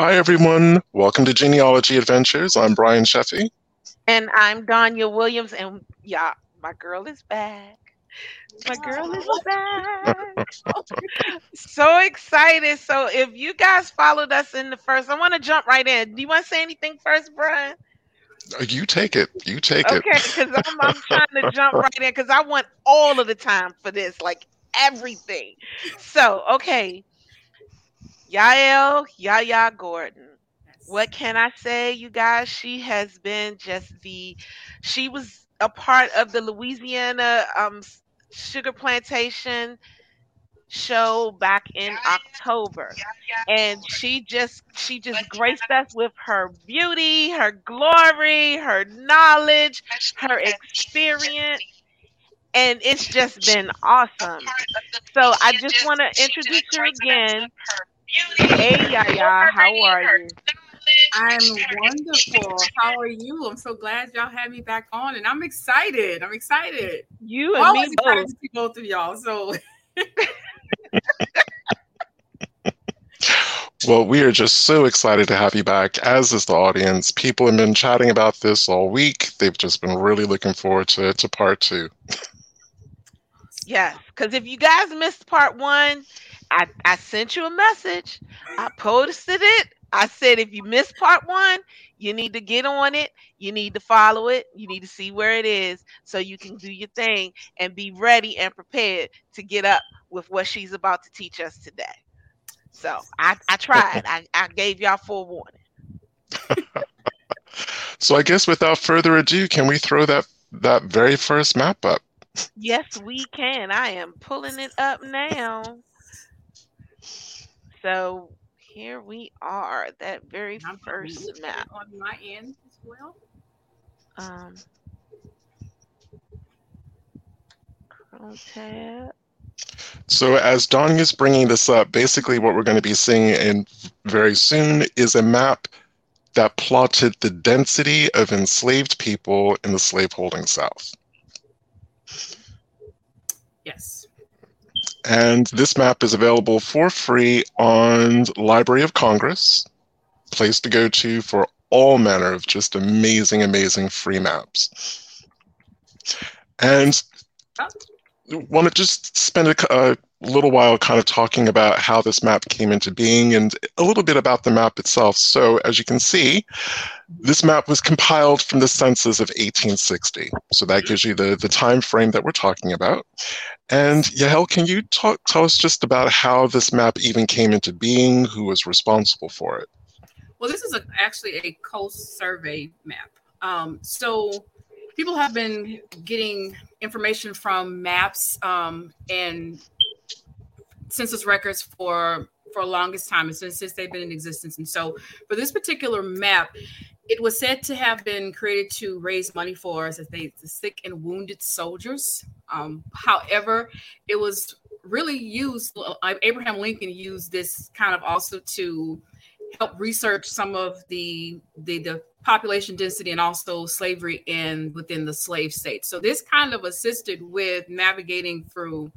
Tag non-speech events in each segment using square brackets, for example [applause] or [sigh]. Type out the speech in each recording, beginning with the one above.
Hi, everyone. Welcome to Genealogy Adventures. I'm Brian Sheffey. And I'm Danya Williams. And yeah, my girl is back. My girl is [laughs] back. so excited. So if you guys followed us in the first, I want to jump right in. Do you want to say anything first, Brian? Uh, you take it. You take okay, it. Okay, because I'm, I'm trying to jump right in because I want all of the time for this, like everything. So, okay. Yael Yaya Gordon. What can I say, you guys? She has been just the, she was a part of the Louisiana um, sugar plantation show back in October. And she just she just graced us with her beauty, her glory, her knowledge, her experience. And it's just been awesome. So I just want to introduce her again. Hey Yaya, how are you? I'm wonderful. How are you? I'm so glad y'all had me back on, and I'm excited. I'm excited. You and me both. To see both of y'all. So. [laughs] well, we are just so excited to have you back, as is the audience. People have been chatting about this all week. They've just been really looking forward to, to part two. [laughs] Yes, because if you guys missed part one, I, I sent you a message. I posted it. I said, if you missed part one, you need to get on it. You need to follow it. You need to see where it is so you can do your thing and be ready and prepared to get up with what she's about to teach us today. So I, I tried. I, I gave y'all forewarning. [laughs] so I guess without further ado, can we throw that that very first map up? Yes, we can. I am pulling it up now. So here we are, that very I'm first map. On my end as well. Um, Chrome tab. So as Don is bringing this up, basically what we're going to be seeing in very soon is a map that plotted the density of enslaved people in the slaveholding South. Yes. And this map is available for free on Library of Congress, place to go to for all manner of just amazing, amazing free maps. And oh. want to just spend a, a, uh, little while kind of talking about how this map came into being and a little bit about the map itself. So as you can see, this map was compiled from the census of 1860. So that gives you the, the time frame that we're talking about. And Yael, can you talk, tell us just about how this map even came into being, who was responsible for it? Well, this is a, actually a coast survey map. Um, so people have been getting information from maps um, and census records for for longest time since, since they've been in existence. And so for this particular map, it was said to have been created to raise money for us as they the sick and wounded soldiers. Um, however, it was really used. Uh, Abraham Lincoln used this kind of also to help research some of the the, the population density and also slavery in within the slave states. So this kind of assisted with navigating through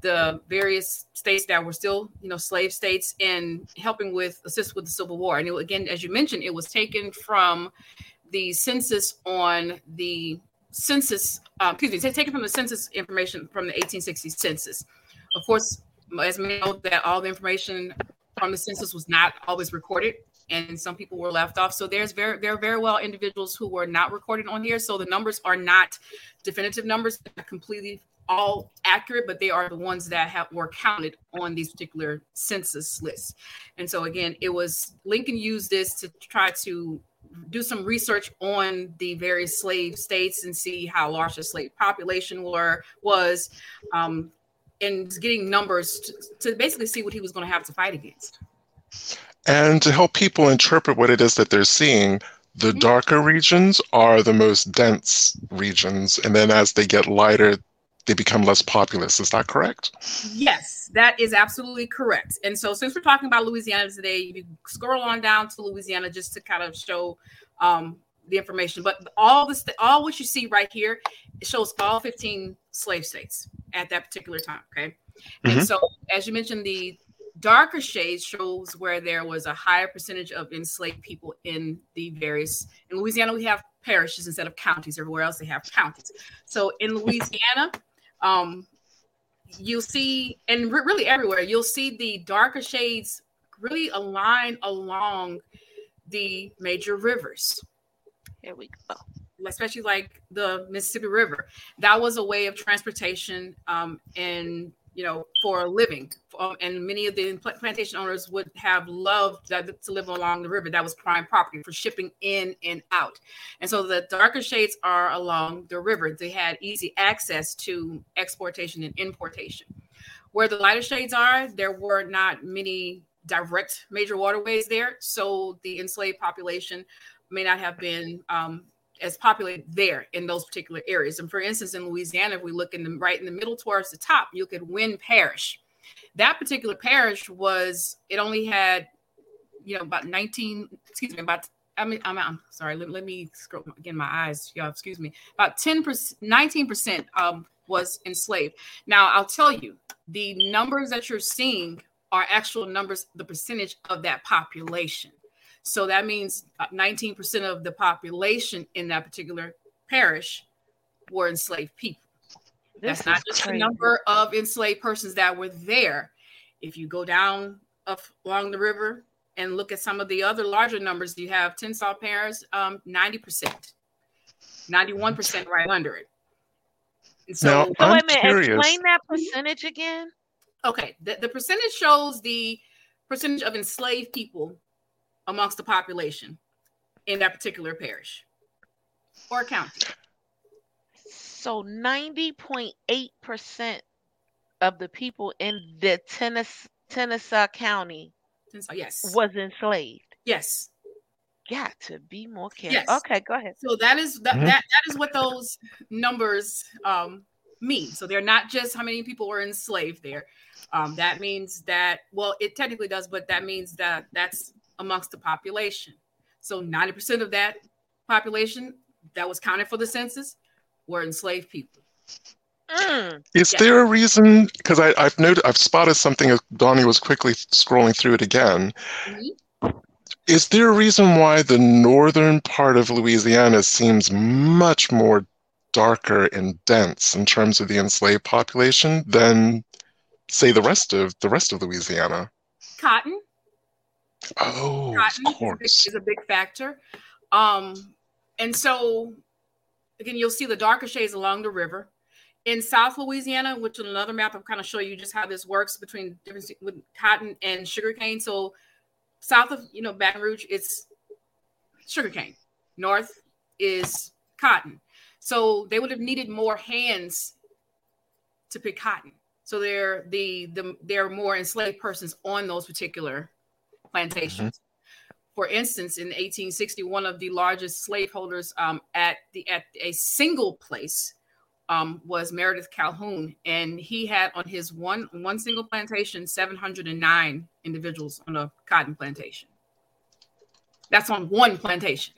the various states that were still, you know, slave states and helping with assist with the Civil War. And it, again, as you mentioned, it was taken from the census on the census, uh, excuse me, taken from the census information from the 1860 census. Of course, as we know that all the information from the census was not always recorded and some people were left off. So there's very there are very well individuals who were not recorded on here. So the numbers are not definitive numbers, completely all accurate, but they are the ones that have were counted on these particular census lists. And so again, it was Lincoln used this to try to do some research on the various slave states and see how large the slave population were was um, and getting numbers to, to basically see what he was going to have to fight against. And to help people interpret what it is that they're seeing, the mm-hmm. darker regions are the most dense regions. And then as they get lighter, they become less populous. Is that correct? Yes, that is absolutely correct. And so, since we're talking about Louisiana today, you scroll on down to Louisiana just to kind of show um, the information. But all this, all what you see right here, it shows all 15 slave states at that particular time. Okay. Mm-hmm. And so, as you mentioned, the darker shade shows where there was a higher percentage of enslaved people in the various in louisiana we have parishes instead of counties everywhere else they have counties so in [laughs] louisiana um, you'll see and re- really everywhere you'll see the darker shades really align along the major rivers Here we go. especially like the Mississippi River. That was a way of transportation um, and you know for a living. Um, and many of the plantation owners would have loved that, to live along the river. That was prime property for shipping in and out. And so the darker shades are along the river. They had easy access to exportation and importation. Where the lighter shades are, there were not many direct major waterways there, so the enslaved population may not have been um, as populated there in those particular areas. And for instance, in Louisiana, if we look in the right in the middle towards the top, you could Winn Parish. That particular parish was it only had, you know, about 19, excuse me, about I mean, I'm, I'm sorry, let, let me scroll again my eyes, y'all, excuse me. About 10%, 19% um, was enslaved. Now, I'll tell you, the numbers that you're seeing are actual numbers, the percentage of that population. So that means 19% of the population in that particular parish were enslaved people. This That's not is just the number of enslaved persons that were there. If you go down up along the river and look at some of the other larger numbers, you have Tensas Parish, um, 90%, 91% right under it. And so, Now, So I'm wait a minute. curious. Explain that percentage again. okay, the, the percentage shows the percentage of enslaved people amongst the population in that particular parish or county. So ninety point eight percent of the people in the Tennessee, Tennessee County Tensas, yes. was enslaved. Yes. Got to be more careful. Yes. Okay, go ahead. So that is that, Mhm. that that is what those numbers um, mean. So they're not just how many people were enslaved there. Um, that means that well, it technically does, but that means that that's amongst the population. So ninety percent of that population that was counted for the census were enslaved people. Mm, Is Yeah. there a reason? Because I've noted, I've spotted something as Donnie was quickly scrolling through it again. Mhm. Is there a reason why the northern part of Louisiana seems much more darker and dense in terms of the enslaved population than, say, the rest of the rest of Louisiana? Cotton, Oh, cotton of is a, big, course. is a big factor. Um, and so again, you'll see the darker shades along the river. In South Louisiana, which on another map, I'll kind of show you just how this works between difference with cotton and sugarcane. So south of you know Baton Rouge, it's sugarcane. North is cotton. So they would have needed more hands to pick cotton. So they're the the there are more enslaved persons on those particular plantations. For instance, in 1860, one of the largest slaveholders um, at the at a single place um, was Meredith Calhoun, and he had on his one one single plantation 709 individuals on a cotton plantation. That's on one plantation,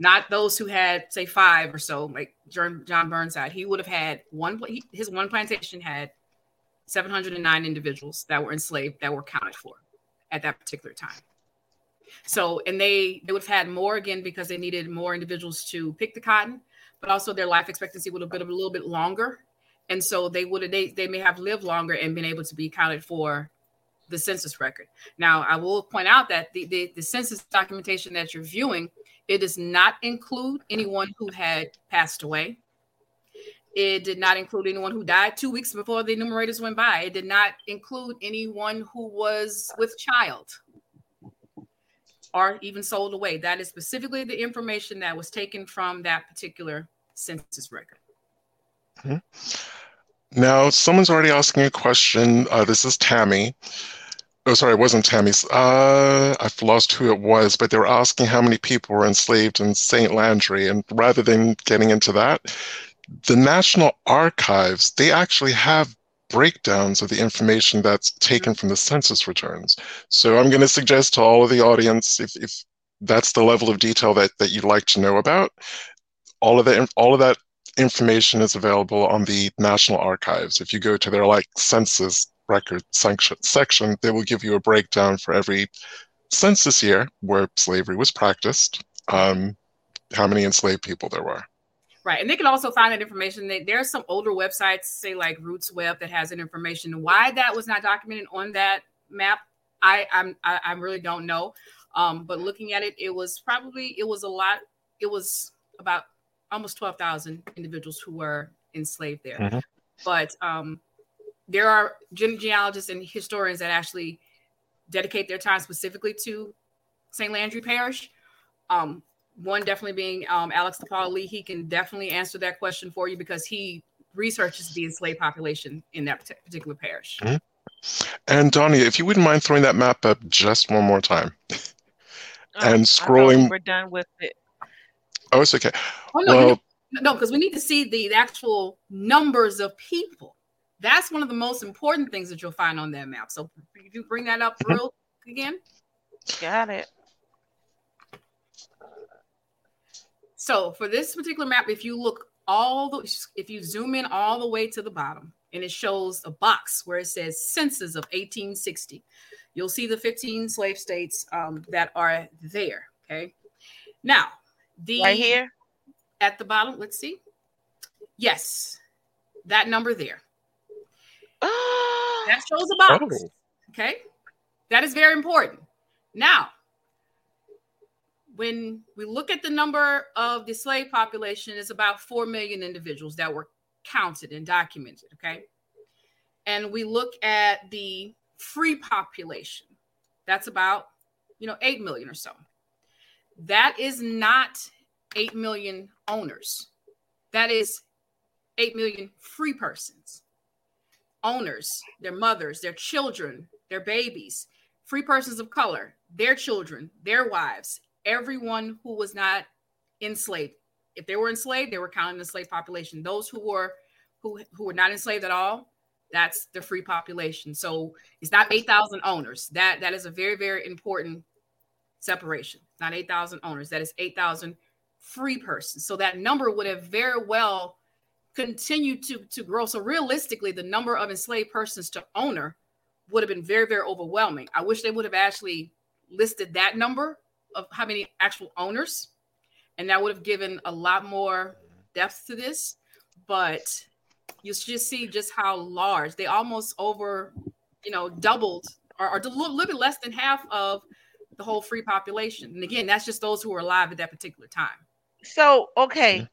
not those who had say five or so, like John John Burnside. He would have had one. His one plantation had 709 individuals that were enslaved that were counted for at that particular time. So, and they they would have had more again because they needed more individuals to pick the cotton, but also their life expectancy would have been a little bit longer, and so they would have they, they may have lived longer and been able to be counted for the census record. Now, I will point out that the the, the census documentation that you're viewing it does not include anyone who had passed away. It did not include anyone who died two weeks before the enumerators went by. It did not include anyone who was with child or even sold away. That is specifically the information that was taken from that particular census record. Now, someone's already asking a question. Uh, this is Tammy. Oh, sorry, it wasn't Tammy. Uh, I've lost who it was, but they were asking how many people were enslaved in St. Landry. And rather than getting into that, the National Archives, they actually have breakdowns of the information that's taken from the census returns. So I'm going to suggest to all of the audience, if, if that's the level of detail that, that you'd like to know about, all of that, all of that information is available on the National Archives. If you go to their like census record section, they will give you a breakdown for every census year where slavery was practiced, um, how many enslaved people there were. Right, and they can also find that information. There are some older websites, say like Roots Web, that has that information. Why that was not documented on that map, I I'm, I, I really don't know. Um, but looking at it, it was probably it was a lot. It was about almost twelve thousand individuals who were enslaved there. Mm-hmm. But um, there are genealogists and historians that actually dedicate their time specifically to St. Landry Parish. Um, one definitely being um, Alex DePaul Lee. He can definitely answer that question for you because he researches the enslaved population in that particular parish. Mm-hmm. And Donnie, if you wouldn't mind throwing that map up just one more time, and scrolling. we're done with it. Oh, it's okay. Oh, no, well, no, because we need to see the actual numbers of people. That's one of the most important things that you'll find on that map. So if you bring that up mm-hmm. real again. Got it. So for this particular map, if you look all the if you zoom in all the way to the bottom and it shows a box where it says census of 1860, you'll see the 15 slave states um, that are there. Okay. Now, the right here at the bottom, let's see. Yes, that number there. [gasps] that shows a box. Oh. Okay. That is very important. Now, when we look at the number of the slave population, it's about 4 million individuals that were counted and documented. Okay. And we look at the free population, that's about, you know, 8 million or so. That is not 8 million owners. That is 8 million free persons owners, their mothers, their children, their babies, free persons of color, their children, their wives, everyone who was not enslaved. If they were enslaved, they were counted the slave population. Those who were who who were not enslaved at all, that's the free population. So it's not 8,000 owners. That that is a very very important separation. Not 8,000 owners. That is 8,000 free persons. So that number would have very well continued to, to grow. So realistically, the number of enslaved persons to owner would have been very, very overwhelming. I wish they would have actually listed that number of how many actual owners, and that would have given a lot more depth to this. But you just see just how large they almost over, you know, doubled or, or a little, little bit less than half of the whole free population. And again, that's just those who were alive at that particular time. So, okay,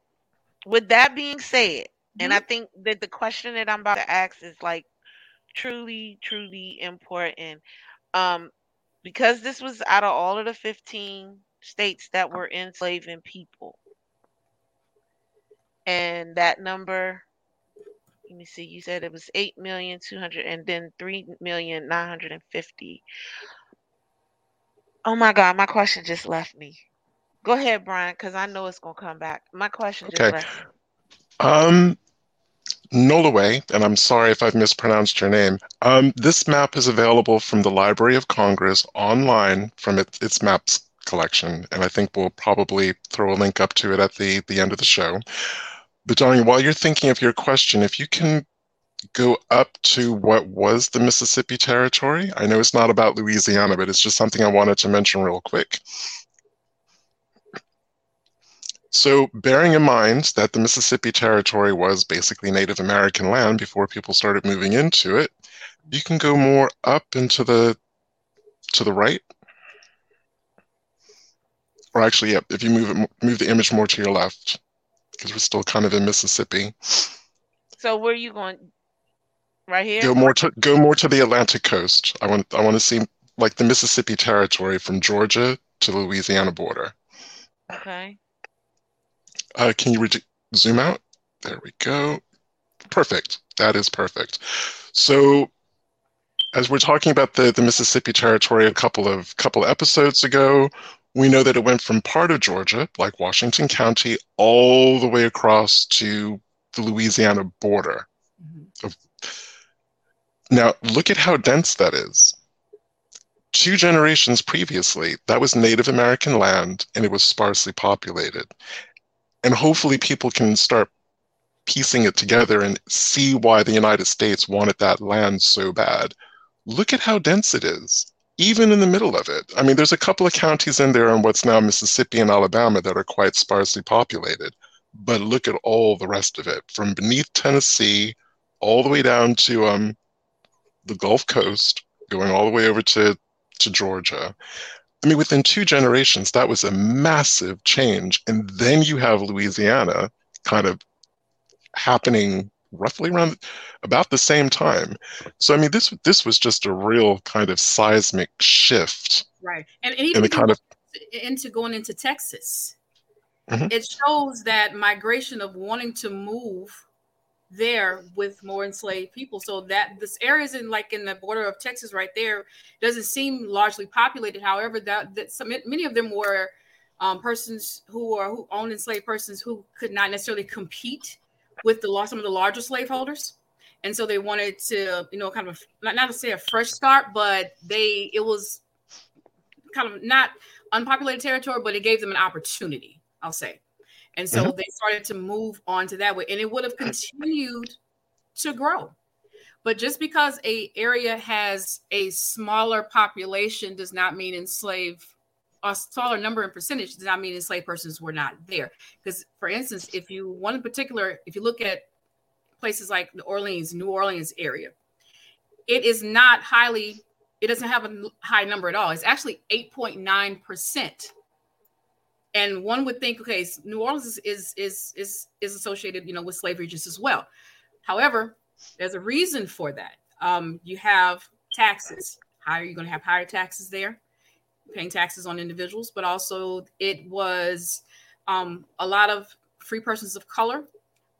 with that being said, and I mm-hmm. think that the question that I'm about to ask is like truly, truly important. Um, because this was out of all of the 15 states that were enslaving people. And that number, let me see, you said it was 8 million 200 and then 3 million 950. Oh my God, my question just left me. Go ahead, Brian, because I know it's gonna come back. My question just left me. Um, Nolaway, and I'm sorry if I've mispronounced your name. Um, this map is available from the Library of Congress online from it, its maps collection, and I think we'll probably throw a link up to it at the, the end of the show. But Donnie, while you're thinking of your question, if you can go up to what was the Mississippi Territory, I know it's not about Louisiana, but it's just something I wanted to mention real quick. So, bearing in mind that the Mississippi Territory was basically Native American land before people started moving into it, you can go more up into the to the right. Or actually, yeah, if you move it, move the image more to your left, because we're still kind of in Mississippi. So, where are you going? Right here. Go more to go more to the Atlantic coast. I want I want to see like the Mississippi Territory from Georgia to the Louisiana border. Okay. Uh, can you re- zoom out? There we go. Perfect. That is perfect. So, as we're talking about the, the Mississippi Territory a couple of couple episodes ago, we know that it went from part of Georgia, like Washington County, all the way across to the Louisiana border. Mm-hmm. Now, look at how dense that is. Two generations previously, that was Native American land and it was sparsely populated and hopefully people can start piecing it together and see why the United States wanted that land so bad. Look at how dense it is, even in the middle of it. I mean, there's a couple of counties in there in what's now Mississippi and Alabama that are quite sparsely populated. But look at all the rest of it, from beneath Tennessee all the way down to um, the Gulf Coast, going all the way over to, to Georgia. I mean, within two generations, that was a massive change. And then you have Louisiana kind of happening roughly around about the same time. So I mean, this this was just a real kind of seismic shift, right? And, and even the kind of into going into Texas, mm-hmm. it shows that migration of wanting to move there with more enslaved people. So that this areas in like in the border of Texas right there doesn't seem largely populated. However, that, that some, many of them were um, persons who are who owned enslaved persons who could not necessarily compete with the law some of the larger slaveholders. And so they wanted to, you know, kind of not, not to say a fresh start, but they it was kind of not unpopulated territory, but it gave them an opportunity, I'll say. And so mm-hmm. they started to move on to that way, and it would have continued to grow. But just because a area has a smaller population does not mean enslaved a smaller number in percentage does not mean enslaved persons were not there. Because, for instance, if you one in particular, if you look at places like New Orleans, New Orleans area, it is not highly. It doesn't have a high number at all. It's actually eight point nine percent and one would think, okay, New Orleans is, is is is is associated, you know, with slavery just as well. However, there's a reason for that. Um, you have taxes. How are you going to have higher taxes there? Paying taxes on individuals, but also it was um, a lot of free persons of color,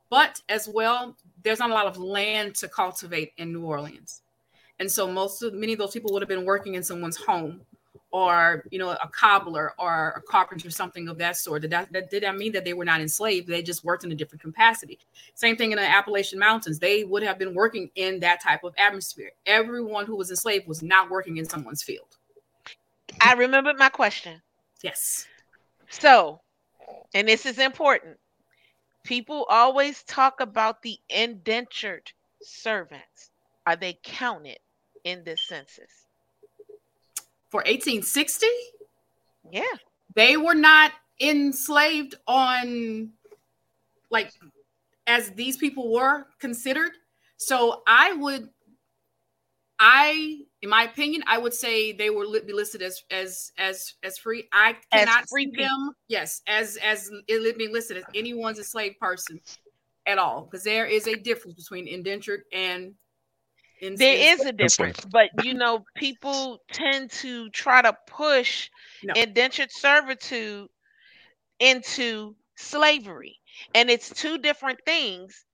but as well, there's not a lot of land to cultivate in New Orleans. And so most of many of those people would have been working in someone's home or you know a cobbler or a carpenter something of that sort. That, that did not mean that they were not enslaved? They just worked in a different capacity. Same thing in the appalachian mountains. They would have been working in that type of atmosphere. Everyone who was enslaved was not working in someone's field. I remembered my question. Yes. So and this is important. People always talk about the indentured servants. Are they counted in this census for 1860? Yeah. They were not enslaved on like as these people were considered. So I would I in my opinion, I would say they were be listed as as as as free. I cannot as free see them, yes, as as it being listed as anyone's enslaved person at all, because there is a difference between indentured and in there is a difference, but you know, people tend to try to push no. indentured servitude into slavery, and it's two different things.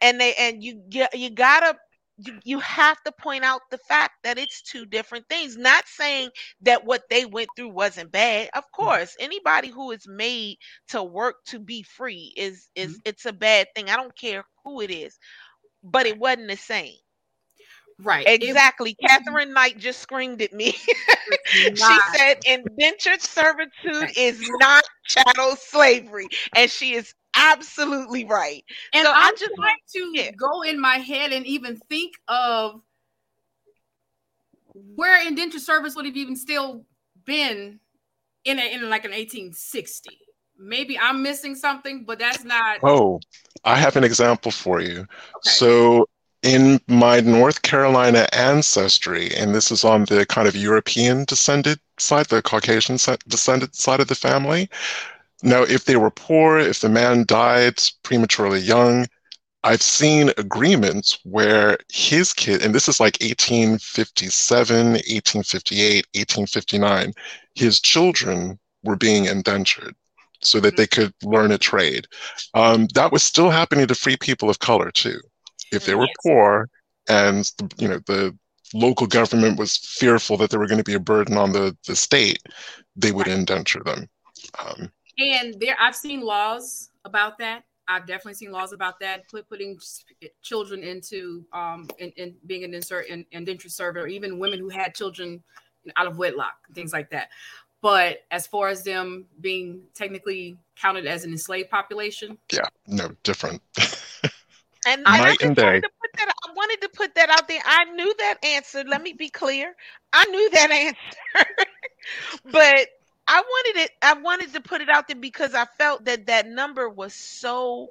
And they and you get you gotta you, you have to point out the fact that it's two different things. Not saying that what they went through wasn't bad. Of mm-hmm. course, anybody who is made to work to be free is is mm-hmm. it's a bad thing. I don't care who it is, but it wasn't the same. Right. Exactly. It, Catherine Knight just screamed at me. [laughs] she said indentured servitude is not chattel slavery. And she is absolutely right. And so I'm just like to yeah. go in my head and even think of where indentured service would have even still been in a, in like an 1860. Maybe I'm missing something, but that's not. Oh, I have an example for you. Okay. So in my North Carolina ancestry, and this is on the kind of European descended side, the Caucasian descended side of the family. Now, if they were poor, if the man died prematurely young, I've seen agreements where his kid, and this is like 1857, 1858, 1859, his children were being indentured so that they could learn a trade. Um, that was still happening to free people of color too if they were yes. poor and you know the local government was fearful that they were going to be a burden on the, the state, they would right. indenture them. Um, and there, I've seen laws about that. I've definitely seen laws about that, put, putting children into um, in, in being an insert in, indentured servant, or even women who had children out of wedlock, things like that. But as far as them being technically counted as an enslaved population, yeah, no, different. [laughs] And, and I just and day. wanted to put that. I wanted to put that out there. I knew that answer. Let me be clear. I knew that [laughs] answer, but I wanted it. I wanted to put it out there because I felt that that number was so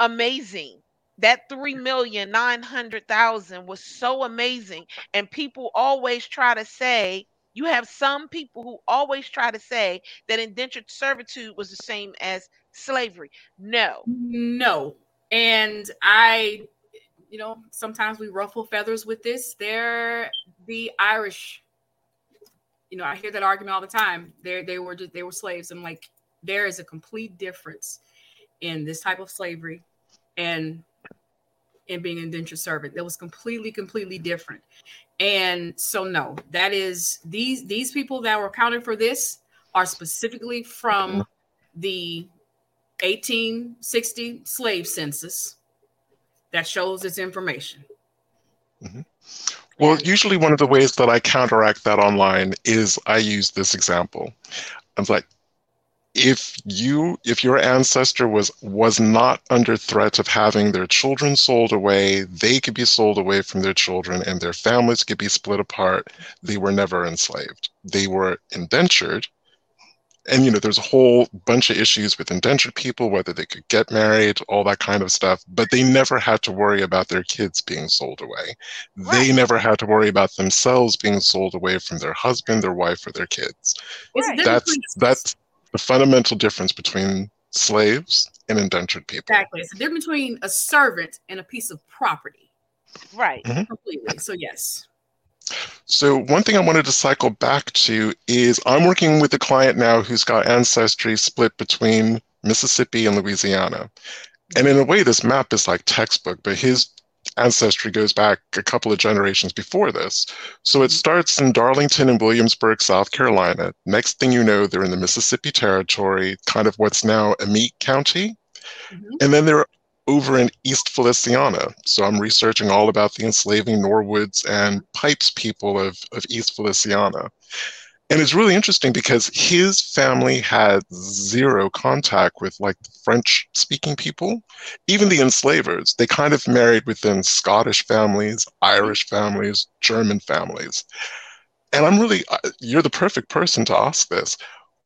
amazing. That three million nine hundred thousand was so amazing, and people always try to say. You have some people who always try to say that indentured servitude was the same as slavery. No, No. And I, you know, sometimes we ruffle feathers with this. They're the Irish. You know, I hear that argument all the time. They they were just they were slaves. I'm like, there is a complete difference in this type of slavery and in being an indentured servant. That was completely, completely different. And so no, that is these these people that were accounted for this are specifically from the 1860 slave census that shows this information. Mm-hmm. Well, usually one of the ways that I counteract that online is I use this example. I'm like, if you if your ancestor was was not under threat of having their children sold away, they could be sold away from their children and their families could be split apart. They were never enslaved. They were indentured. And you know, there's a whole bunch of issues with indentured people, whether they could get married, all that kind of stuff, but they never had to worry about their kids being sold away. They never had to worry about themselves being sold away from their husband, their wife, or their kids. Right. That's that's the fundamental difference between slaves and indentured people. exactly. It's the difference between a servant and a piece of property. right. Mm-hmm. Completely. So yes. So one thing I wanted to cycle back to is I'm working with a client now who's got ancestry split between Mississippi and Louisiana. And in a way, this map is like textbook, but his ancestry goes back a couple of generations before this. So it starts in Darlington and Williamsburg, South Carolina. Next thing you know, they're in the Mississippi Territory, kind of what's now Amite County. Mhm. And then they're over in East Feliciana. So I'm researching all about the enslaving Norwoods and Pipes people of, of East Feliciana. And it's really interesting because his family had zero contact with like French speaking people, even the enslavers. They kind of married within Scottish families, Irish families, German families. And I'm really, uh, you're the perfect person to ask this.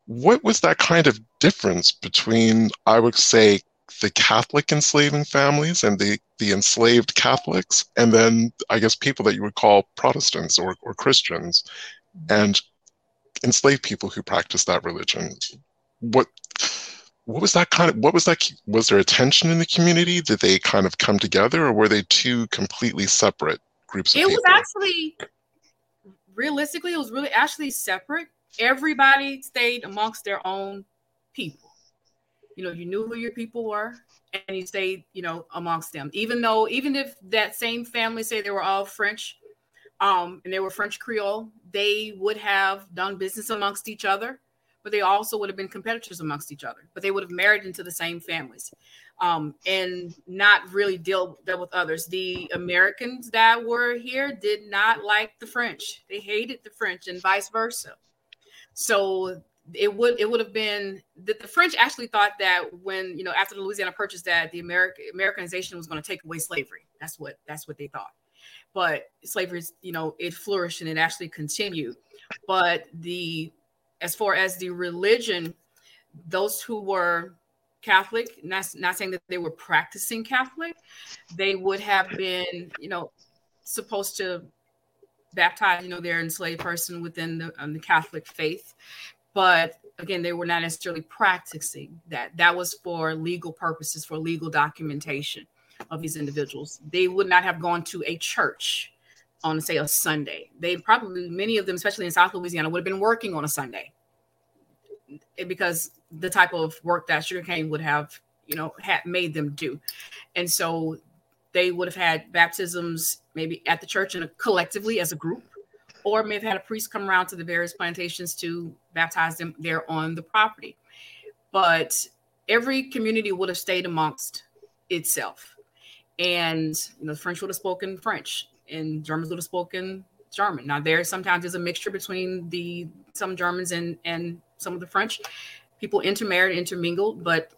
What was that kind of difference between, I would say, the Catholic enslaving families and the, the enslaved Catholics, and then I guess people that you would call Protestants or, or Christians, and enslaved people who practice that religion. What what was that kind of what was that was there a tension in the community? Did they kind of come together or were they two completely separate groups of It was actually realistically, it was really actually separate. Everybody stayed amongst their own people. You know, you knew who your people were and you stayed, you know, amongst them. Even though, even if that same family say they were all French, um, and they were French Creole, they would have done business amongst each other, but they also would have been competitors amongst each other. But they would have married into the same families, um, and not really deal, deal with others. The Americans that were here did not like the French; they hated the French, and vice versa. So it would it would have been that the French actually thought that when you know after the Louisiana Purchase that the American Americanization was going to take away slavery. That's what that's what they thought. But slavery, you know, it flourished and it actually continued. But the as far as the religion, those who were Catholic, not not saying that they were practicing Catholic, they would have been, you know, supposed to baptize, you know, their enslaved person within the, um, the Catholic faith. But again, they were not necessarily practicing that. That was for legal purposes, for legal documentation of these individuals. They would not have gone to a church on, say, a Sunday. They probably, many of them, especially in South Louisiana, would have been working on a Sunday because the type of work that sugarcane would have, you know, had made them do. And so they would have had baptisms maybe at the church and collectively as a group, or may have had a priest come around to the various plantations to baptize them there on the property. But every community would have stayed amongst itself. And you know, the French would have spoken French and Germans would have spoken German. Now there sometimes is a mixture between the some Germans and and some of the French. People intermarried, intermingled, but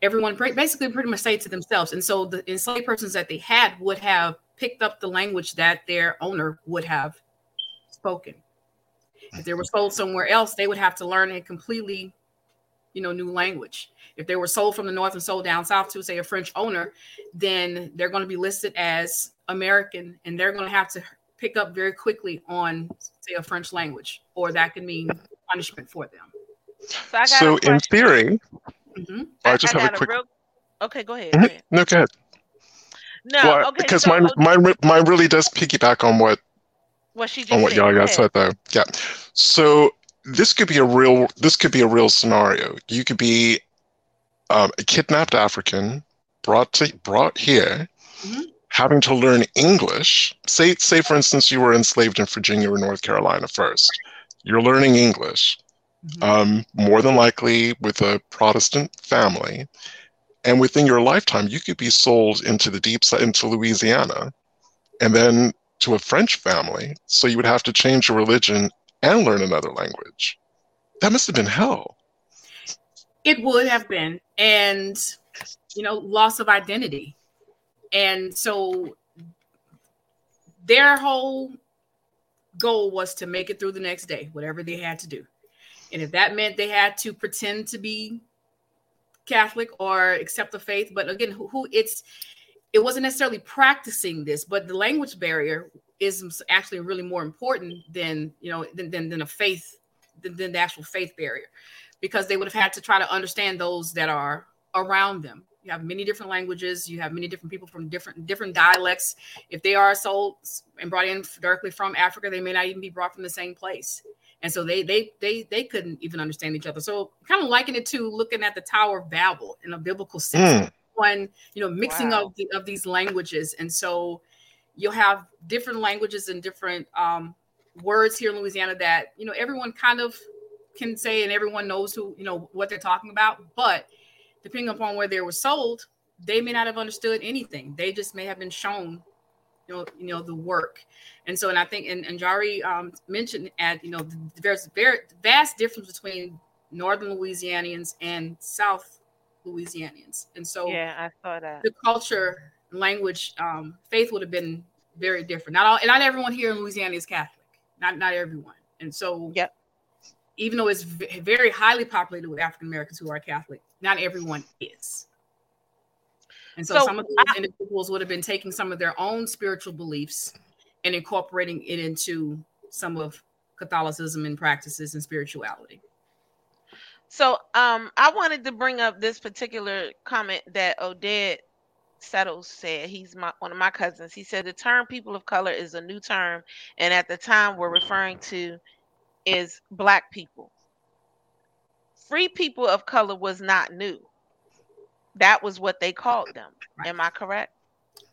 everyone basically pretty much stayed to themselves. And so the enslaved persons that they had would have picked up the language that their owner would have spoken. If they were sold somewhere else, they would have to learn a completely, you know, new language. If they were sold from the north and sold down south to say a French owner, then they're going to be listed as American and they're going to have to pick up very quickly on say a French language, or that could mean punishment for them. So, so in theory, mm-hmm. I, just I have a quick. A real... Okay, go ahead, mm-hmm. go ahead. No, go ahead. No, well, okay, because so, mine, okay. mine, mine really does piggyback on what what she just on what. Yaya said though. Yeah. So this could be a real this could be a real scenario. You could be um, a kidnapped African brought to brought here, mm-hmm. having to learn English. Say say for instance you were enslaved in Virginia or North Carolina first. You're learning English. Mm-hmm. Um, more than likely with a Protestant family, and within your lifetime, you could be sold into the deep into Louisiana, and then to a French family. So you would have to change your religion and learn another language. That must have been hell. It would have been, and you know, loss of identity, and so their whole goal was to make it through the next day, whatever they had to do. And if that meant they had to pretend to be Catholic or accept the faith, but again, who, who it's it wasn't necessarily practicing this, but the language barrier is actually really more important than you know than than, than a faith than, than the actual faith barrier, because they would have had to try to understand those that are around them. You have many different languages. You have many different people from different different dialects. If they are sold and brought in directly from Africa, they may not even be brought from the same place and so they they they they couldn't even understand each other. So kind of liken it to looking at the Tower of Babel in a biblical sense, mm. One you know mixing wow. of the, of these languages, and so you'll have different languages and different um, words here in Louisiana that you know everyone kind of can say and everyone knows who you know what they're talking about, but depending upon where they were sold, they may not have understood anything. They just may have been shown you know, you know the work. And so, and I think, and, and Jari um, mentioned at, you know, there's a very vast difference between Northern Louisianians and South Louisianians. And so, yeah, I saw that the culture, language, um, faith would have been very different. Not all, and not everyone here in Louisiana is Catholic. Not not everyone. And so, yep. Even though it's very highly populated with African Americans who are Catholic, not everyone is. And so, so some of those I, individuals would have been taking some of their own spiritual beliefs and incorporating it into some of Catholicism and practices and spirituality. So um, I wanted to bring up this particular comment that Odette Settles said. He's my one of my cousins. He said the term people of color is a new term, and at the time we're referring to is black people. Free people of color was not new that was what they called them. Am I correct?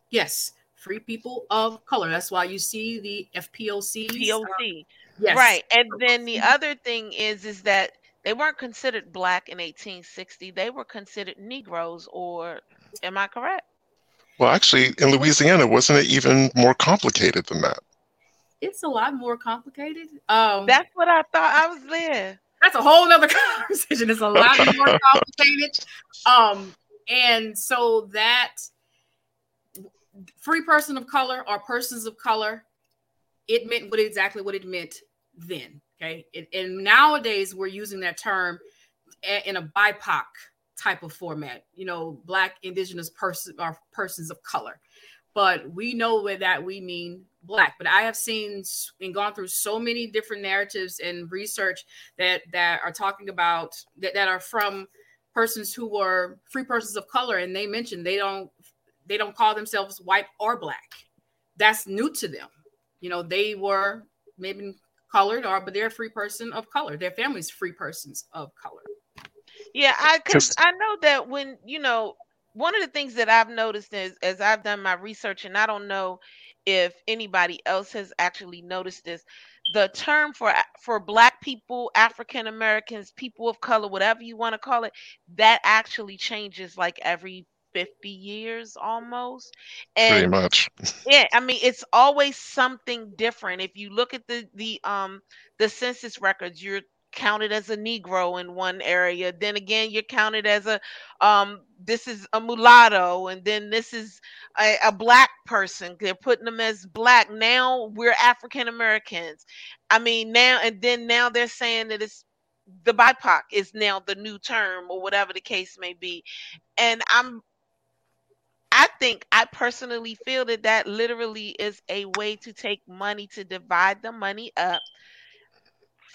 Yes, free people of color. That's why you see the FPOC. POC. Uh, yes. Right. And then the other thing is is that they weren't considered black in 1860. They were considered Negroes or am I correct? Well, actually, in Louisiana, wasn't it even more complicated than that? It's a lot more complicated. Um, That's what I thought. I was there. That's a whole other [laughs] conversation. It's a lot [laughs] more complicated. Um, and so that free person of color or persons of color, it meant what exactly what it meant then. Okay. And, nowadays we're using that term in a BIPOC type of format, you know, black, indigenous person or persons of color. But we know that we mean black. But I have seen and gone through so many different narratives and research that that are talking about that, that are from persons who were free persons of color and they mentioned they don't they don't call themselves white or black that's new to them you know they were maybe colored or but they're a free person of color. Their family's free persons of color. Yeah i because i know that when you know one of the things that i've noticed is as i've done my research and i don't know if anybody else has actually noticed this the term for for black people african americans people of color whatever you want to call it that actually changes like every 50 years almost and pretty much [laughs] yeah i mean it's always something different if you look at the the um the census records you're counted as a Negro in one area. Then again, you're counted as a um, this is a mulatto, and then this is a, a black person. They're putting them as black. Now we're African Americans. I mean, now and then now they're saying that it's the BIPOC is now the new term or whatever the case may be. And I'm I think I personally feel that that literally is a way to take money to divide the money up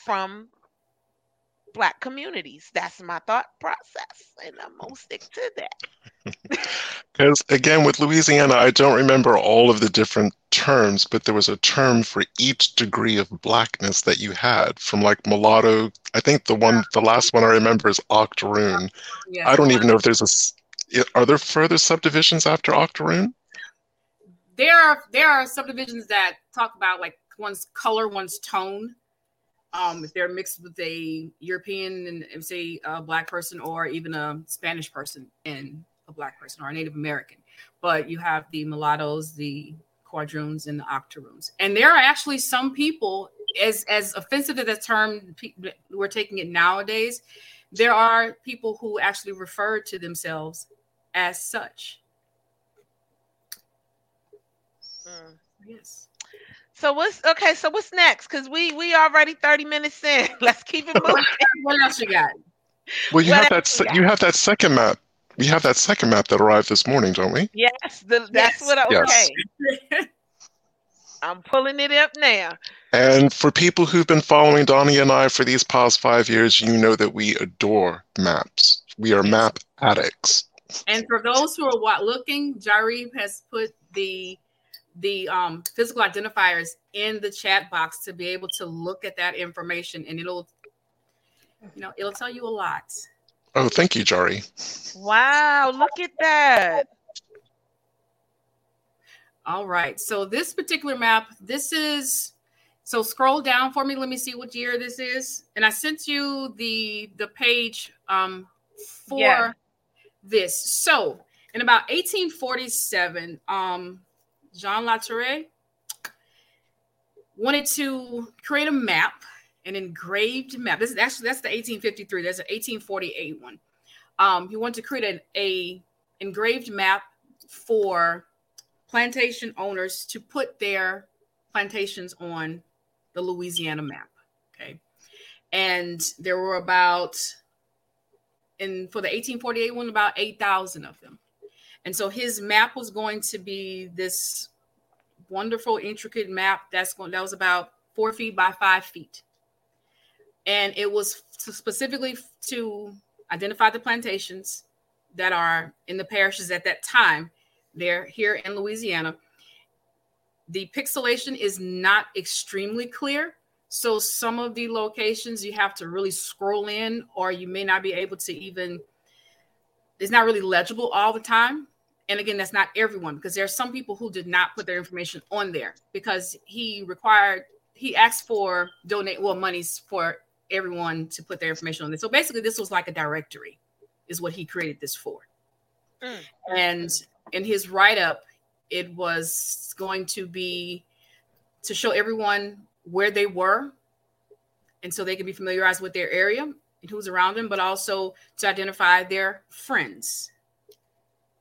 from black communities. That's my thought process, and I'm gonna stick to that. [laughs] Because again, with Louisiana, I don't remember all of the different terms, but there was a term for each degree of blackness that you had, from like mulatto. I think the one, the last one I remember is octoroon. Yeah. I don't even know if there's a. Are there further subdivisions after octoroon? There are. There are subdivisions that talk about like one's color, one's tone um, if they're mixed with a European and say a black person or even a Spanish person and a black person or a Native American. But you have the mulattoes, the quadroons, and the octoroons. And there are actually some people, as as offensive as that term we're taking it nowadays, there are people who actually refer to themselves as such. Mm. Yes. So what's okay? So what's next? Because we we already thirty minutes in. [laughs] Let's keep it moving. [laughs] what else you got? Well, you what have that. Se- you have that second map. We have that second map that arrived this morning, don't we? Yes, the, that's yes. what. I, okay. Yes. [laughs] I'm pulling it up now. And for people who've been following Donnie and I for these past five years, you know that we adore maps. We are map addicts. And for those who are looking, Jarib has put the the um, physical identifiers in the chat box to be able to look at that information and it'll you know it'll tell you a lot. Oh thank you jari. Wow look at that. All right so this particular map this is so scroll down for me. Let me see what year this is. And i sent you the the page um for yeah. This so in about 1847 um Jean La Tourrette wanted to create a map, an engraved map. This is actually that's the 1853. There's an 1848 one. Um, he wanted to create an a engraved map for plantation owners to put their plantations on the Louisiana map. Okay, and there were about in for the 1848 one about 8,000 of them. And so his map was going to be this wonderful, intricate map that's going that was about four feet by five feet. And it was specifically to identify the plantations that are in the parishes at that time. They're here in Louisiana. The pixelation is not extremely clear. So some of the locations you have to really scroll in, or you may not be able to even, it's not really legible all the time. And again that's not everyone because there are some people who did not put their information on there because he required he asked for donate well monies for everyone to put their information on there. So basically this was like a directory is what he created this for. Mm. and in his write-up it was going to be to show everyone where they were and so they could be familiarized with their area and who's around them but also to identify their friends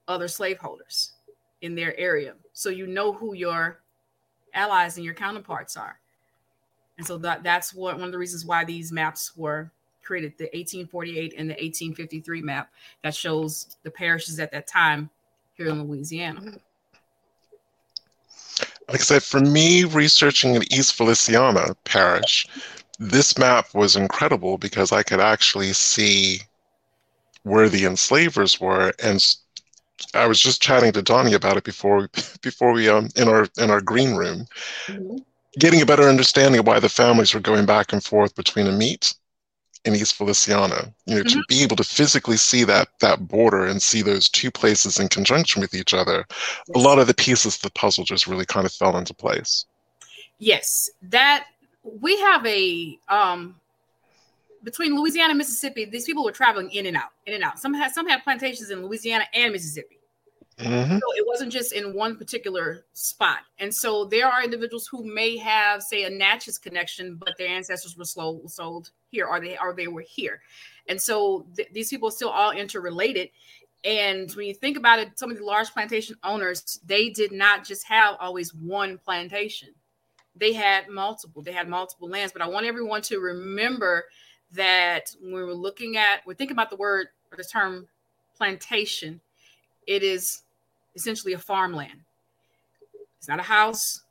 other slaveholders in their area. So you know who your allies and your counterparts are. And so that, that's what one of the reasons why these maps were created the 1848 and the 1853 map that shows the parishes at that time here in Louisiana. Mm-hmm. Like I said, for me, researching in East Feliciana Parish, this map was incredible because I could actually see where the enslavers were and I was just chatting to Donnie about it before [laughs] before we um in our in our green room, mm-hmm. getting a better understanding of why the families were going back and forth between Amite and East Feliciana. You know, mm-hmm. to be able to physically see that that border and see those two places in conjunction with each other, yes. a lot of the pieces of the puzzle just really kind of fell into place. Yes, that we have a um between Louisiana and Mississippi, these people were traveling in and out, in and out. Some had some had plantations in Louisiana and Mississippi. Mhm. So it wasn't just in one particular spot. And so there are individuals who may have, say, a Natchez connection, but their ancestors were sold here, or they or they were here. And so th- these people are still all interrelated. And when you think about it, some of the large plantation owners, they did not just have always one plantation. They had multiple. They had multiple lands. But I want everyone to remember that when we're looking at, we're thinking about the word or the term plantation, it is essentially a farmland. It's not a house,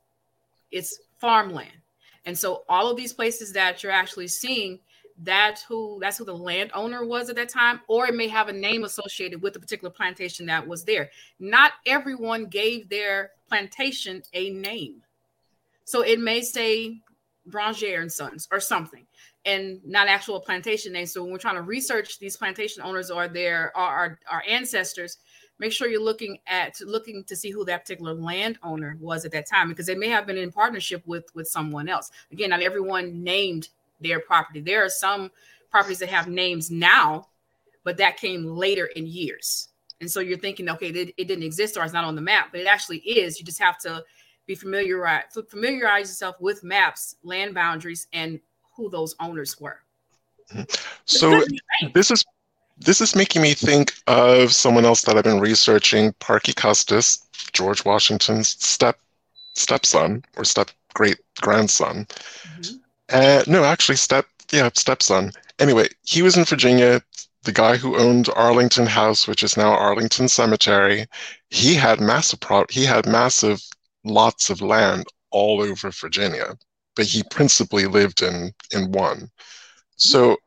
it's farmland. And so all of these places that you're actually seeing, that's who that's who the landowner was at that time, or it may have a name associated with the particular plantation that was there. Not everyone gave their plantation a name. So it may say Branger and Sons or something, and not actual plantation name. So when we're trying to research these plantation owners or their or our, our ancestors, make sure you're looking at looking to see who that particular landowner was at that time because they may have been in partnership with with someone else. Again not everyone named their property. There are some properties that have names now but that came later in years. And so you're thinking okay it, it didn't exist or it's not on the map but it actually is. You just have to be familiar familiarize yourself with maps land boundaries and who those owners were. So this is this is making me think of someone else that I've been researching, Parky Custis, George Washington's step stepson or step great grandson. Mhm. Uh, no, actually, step yeah, stepson. Anyway, he was in Virginia. The guy who owned Arlington House, which is now Arlington Cemetery, he had massive pro- he had massive lots of land all over Virginia, but he principally lived in in one. So,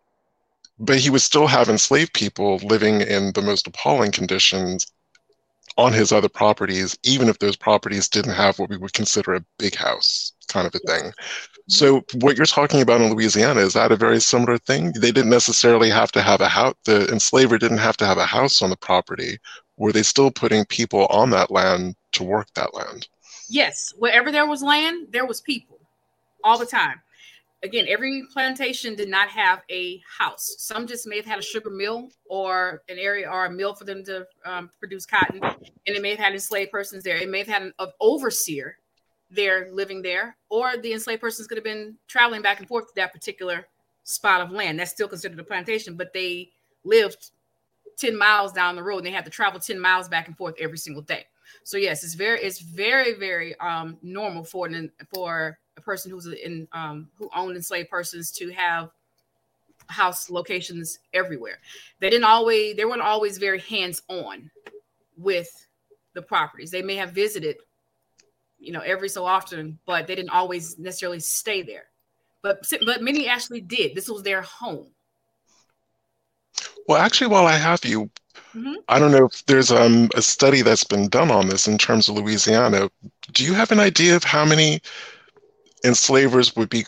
but he was still have enslaved people living in the most appalling conditions on his other properties, even if those properties didn't have what we would consider a big house kind of a thing. So, what you're talking about in Louisiana is that a very similar thing? They didn't necessarily have to have a house. The enslaver didn't have to have a house on the property. Were they still putting people on that land to work that land? Yes, wherever there was land, there was people all the time. Again, every plantation did not have a house. Some just may have had a sugar mill or an area or a mill for them to um, produce cotton, and it may have had enslaved persons there. It may have had an, an overseer there living there, or the enslaved persons could have been traveling back and forth to that particular spot of land. That's still considered a plantation, but they lived 10 miles down the road and they had to travel 10 miles back and forth every single day. So yes, it's very it's very very um normal for for a person who's in um who owned enslaved persons to have house locations everywhere. They didn't always they weren't always very hands on with the properties. They may have visited you know every so often, but they didn't always necessarily stay there. But but many actually did. This was their home. Well, actually, while I have you, Mhm. I don't know if there's um, a study that's been done on this in terms of Louisiana. Do you have an idea of how many enslavers would be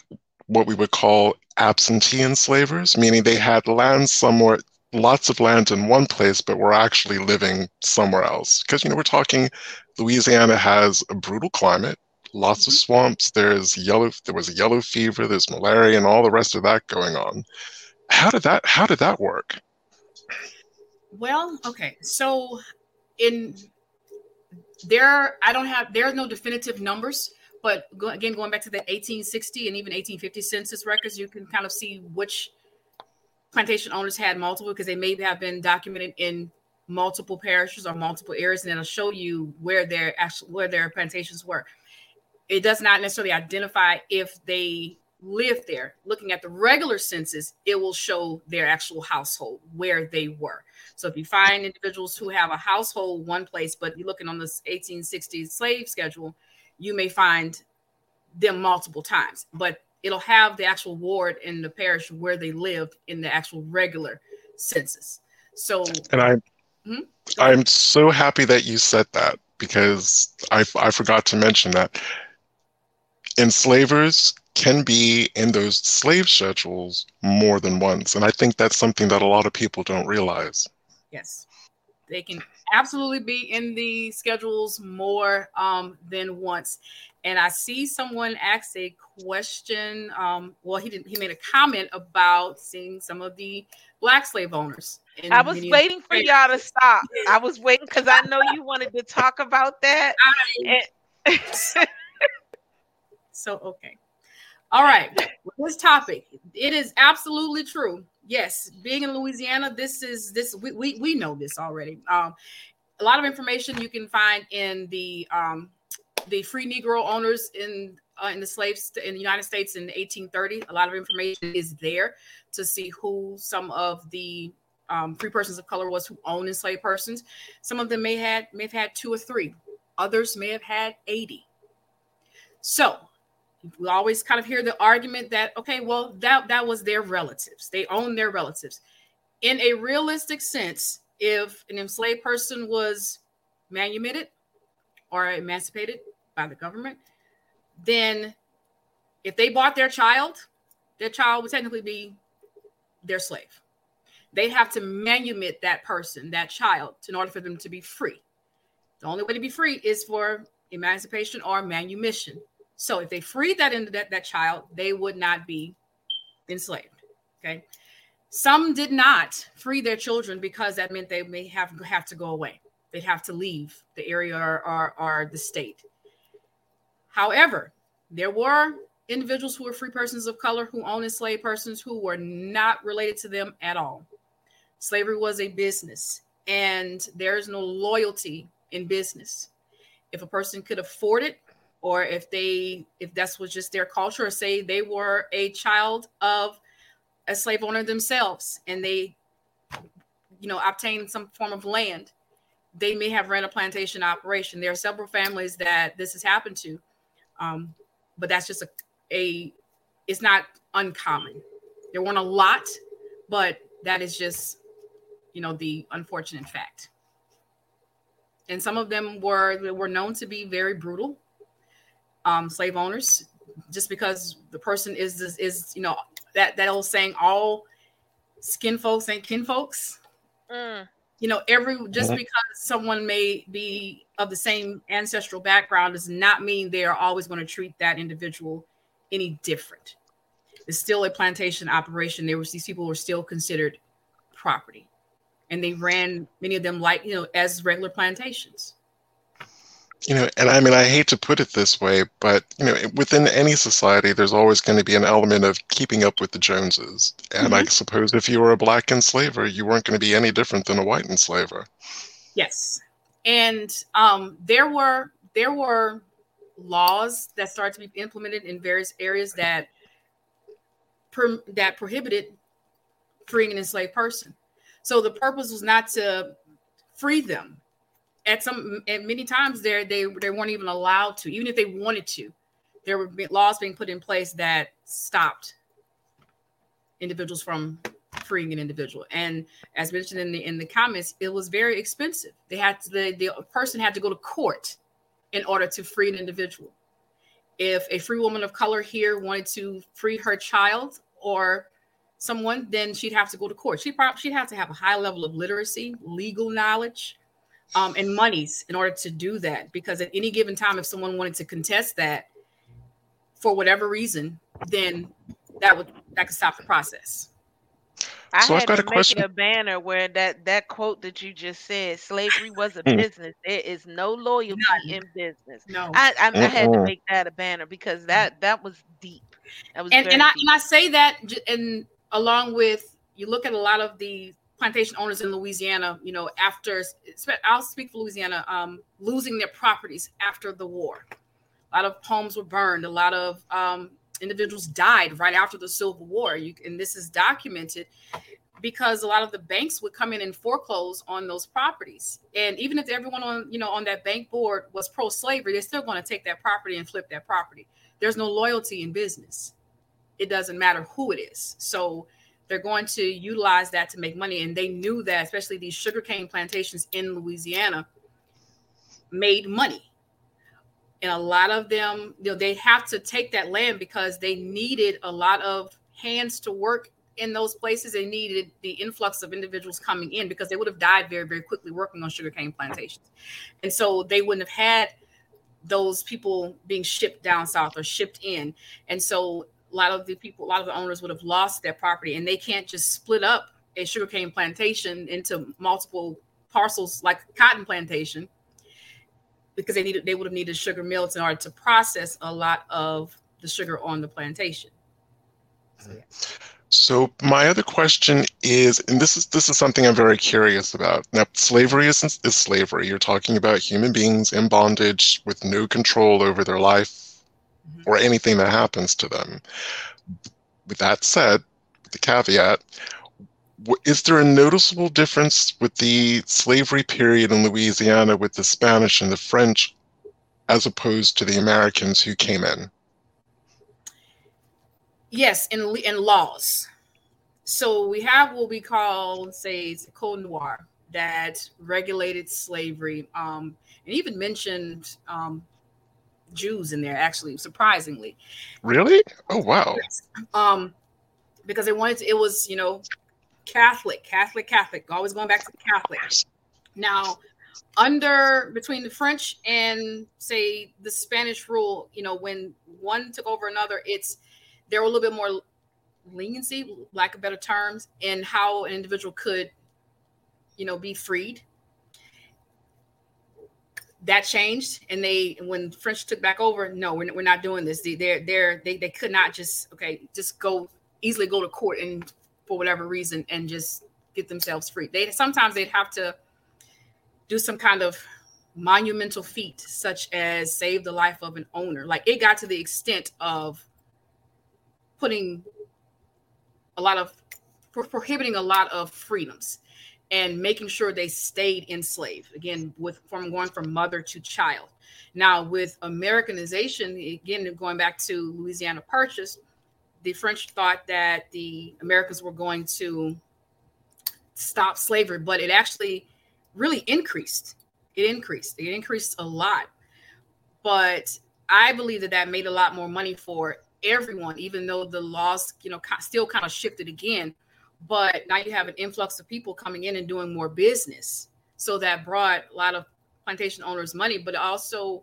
what we would call absentee enslavers, meaning they had land somewhere, lots of land in one place, but were actually living somewhere else? Because, you know, we're talking Louisiana has a brutal climate, lots of mm-hmm. swamps, there's yellow, there was a yellow fever, there's malaria, and all the rest of that going on. How did that, how did that work? Well, okay. So in there, I don't have there are no definitive numbers, but go, again, going back to the 1860 and even 1850 census records, you can kind of see which plantation owners had multiple because they may have been documented in multiple parishes or multiple areas, and it'll show you where their actual where their plantations were. It does not necessarily identify if they lived there. Looking at the regular census, it will show their actual household where they were. So if you find individuals who have a household one place, but you're looking on this 1860 slave schedule, you may find them multiple times, but it'll have the actual ward in the parish where they lived in the actual regular census. So And I, Mhm. I'm so happy that you said that because I, I forgot to mention that enslavers can be in those slave schedules more than once. And I think that's something that a lot of people don't realize. Yes, they can absolutely be in the schedules more um, than once. And I see someone ask a question. Um, well, he didn't. He made a comment about seeing some of the black slave owners I was waiting for y'all to stop. I was waiting because I know you wanted to talk about that. [laughs] I- So okay. All right. This topic, it is absolutely true. Yes, being in Louisiana, this is this we we, we know this already. Um, a lot of information you can find in the um, the free Negro owners in uh, in the slaves in the United States in 1830. A lot of information is there to see who some of the um, free persons of color was who owned enslaved persons. Some of them may had may have had two or three. Others may have had 80. So we always kind of hear the argument that okay, well that that was their relatives. They own their relatives. In a realistic sense, if an enslaved person was manumitted or emancipated by the government, then if they bought their child, their child would technically be their slave. They'd have to manumit that person, that child, in order for them to be free. The only way to be free is for emancipation or manumission. So if they freed that that, that child, they would not be enslaved. Okay. Some did not free their children because that meant they may have, have to go away. They'd have to leave the area or, or, or the state. However, there were individuals who were free persons of color who owned enslaved persons who were not related to them at all. Slavery was a business, and there is no loyalty in business. If a person could afford it, or if they if that's was just their culture, or say they were a child of a slave owner themselves and they you know obtained some form of land, they may have ran a plantation operation. There are several families that this has happened to. Um, but that's just a, a it's not uncommon. There weren't a lot, but that is just you know the unfortunate fact. And some of them were were known to be very brutal um, slave owners, just because the person is is, is you know that that old saying all skin folks ain't kin folks. Mm. you know every just because someone may be of the same ancestral background does not mean they are always going to treat that individual any different. It's still a plantation operation. There was these people were still considered property. And they ran many of them like you know as regular plantations You know, and I mean, I hate to put it this way, but you know, within any society, there's always going to be an element of keeping up with the Joneses. And I suppose if you were a black enslaver, you weren't going to be any different than a white enslaver. Yes, and um, there were there were laws that started to be implemented in various areas that per, that prohibited freeing an enslaved person. So the purpose was not to free them. At some, at many times, there they they weren't even allowed to, even if they wanted to. There were laws being put in place that stopped individuals from freeing an individual. And as mentioned in the in the comments, it was very expensive. They had to, the the person had to go to court in order to free an individual. If a free woman of color here wanted to free her child or someone, then she'd have to go to court. She probably she'd have to have a high level of literacy, legal knowledge, um, and monies in order to do that. Because at any given time, if someone wanted to contest that for whatever reason, then that would that could stop the process. I So I've had got to a make question. a banner where that that quote that you just said, slavery was a Hmm. business. There is no loyalty None. in business. No. I I, I had to make that a banner because that that was deep. That was and and I deep. and I say that and along with you look at a lot of the plantation owners in Louisiana, you know, after I'll speak for Louisiana, um, losing their properties after the war. A lot of homes were burned. A lot of um, individuals died right after the Civil War. You, and this is documented because a lot of the banks would come in and foreclose on those properties. And even if everyone on you know on that bank board was pro-slavery, they're still going to take that property and flip that property. There's no loyalty in business. It doesn't matter who it is. So they're going to utilize that to make money. And they knew that, especially these sugarcane plantations in Louisiana, made money. And a lot of them, you know, they have to take that land because they needed a lot of hands to work in those places. They needed the influx of individuals coming in because they would have died very, very quickly working on sugarcane plantations. And so they wouldn't have had those people being shipped down south or shipped in. And so a lot of the people, a lot of the owners would have lost their property and they can't just split up a sugarcane plantation into multiple parcels like cotton plantation because they needed they would have needed sugar mills in order to process a lot of the sugar on the plantation. So, yeah. so my other question is, and this is this is something I'm very curious about. Now, slavery is, is slavery. You're talking about human beings in bondage with no control over their life mm-hmm. or anything that happens to them. With that said, the caveat, is there a noticeable difference with the slavery period in Louisiana with the Spanish and the French as opposed to the Americans who came in? Yes, in in laws. So we have what we call, say, Code Noir that regulated slavery, um, and even mentioned um, Jews in there. Actually, surprisingly. Really? Oh wow. Um, because they wanted to, it was you know Catholic, Catholic, Catholic, always going back to the Catholics. Now, under between the French and say the Spanish rule, you know, when one took over another, it's there were a little bit more leniency, lack of better terms, in how an individual could, you know, be freed. That changed, and they when French took back over, no, we're, we're not doing this. They they're, they're they they could not just okay just go easily go to court and for whatever reason and just get themselves free. They sometimes they'd have to do some kind of monumental feat, such as save the life of an owner. Like it got to the extent of putting a lot of pro- prohibiting a lot of freedoms and making sure they stayed enslaved again with from going from mother to child now with americanization again going back to louisiana purchase the French thought that the Americans were going to stop slavery, but it actually really increased. It increased. It increased a lot. But I believe that that made a lot more money for everyone, even though the laws, you know, still kind of shifted again. But now you have an influx of people coming in and doing more business. So that brought a lot of plantation owners money, but also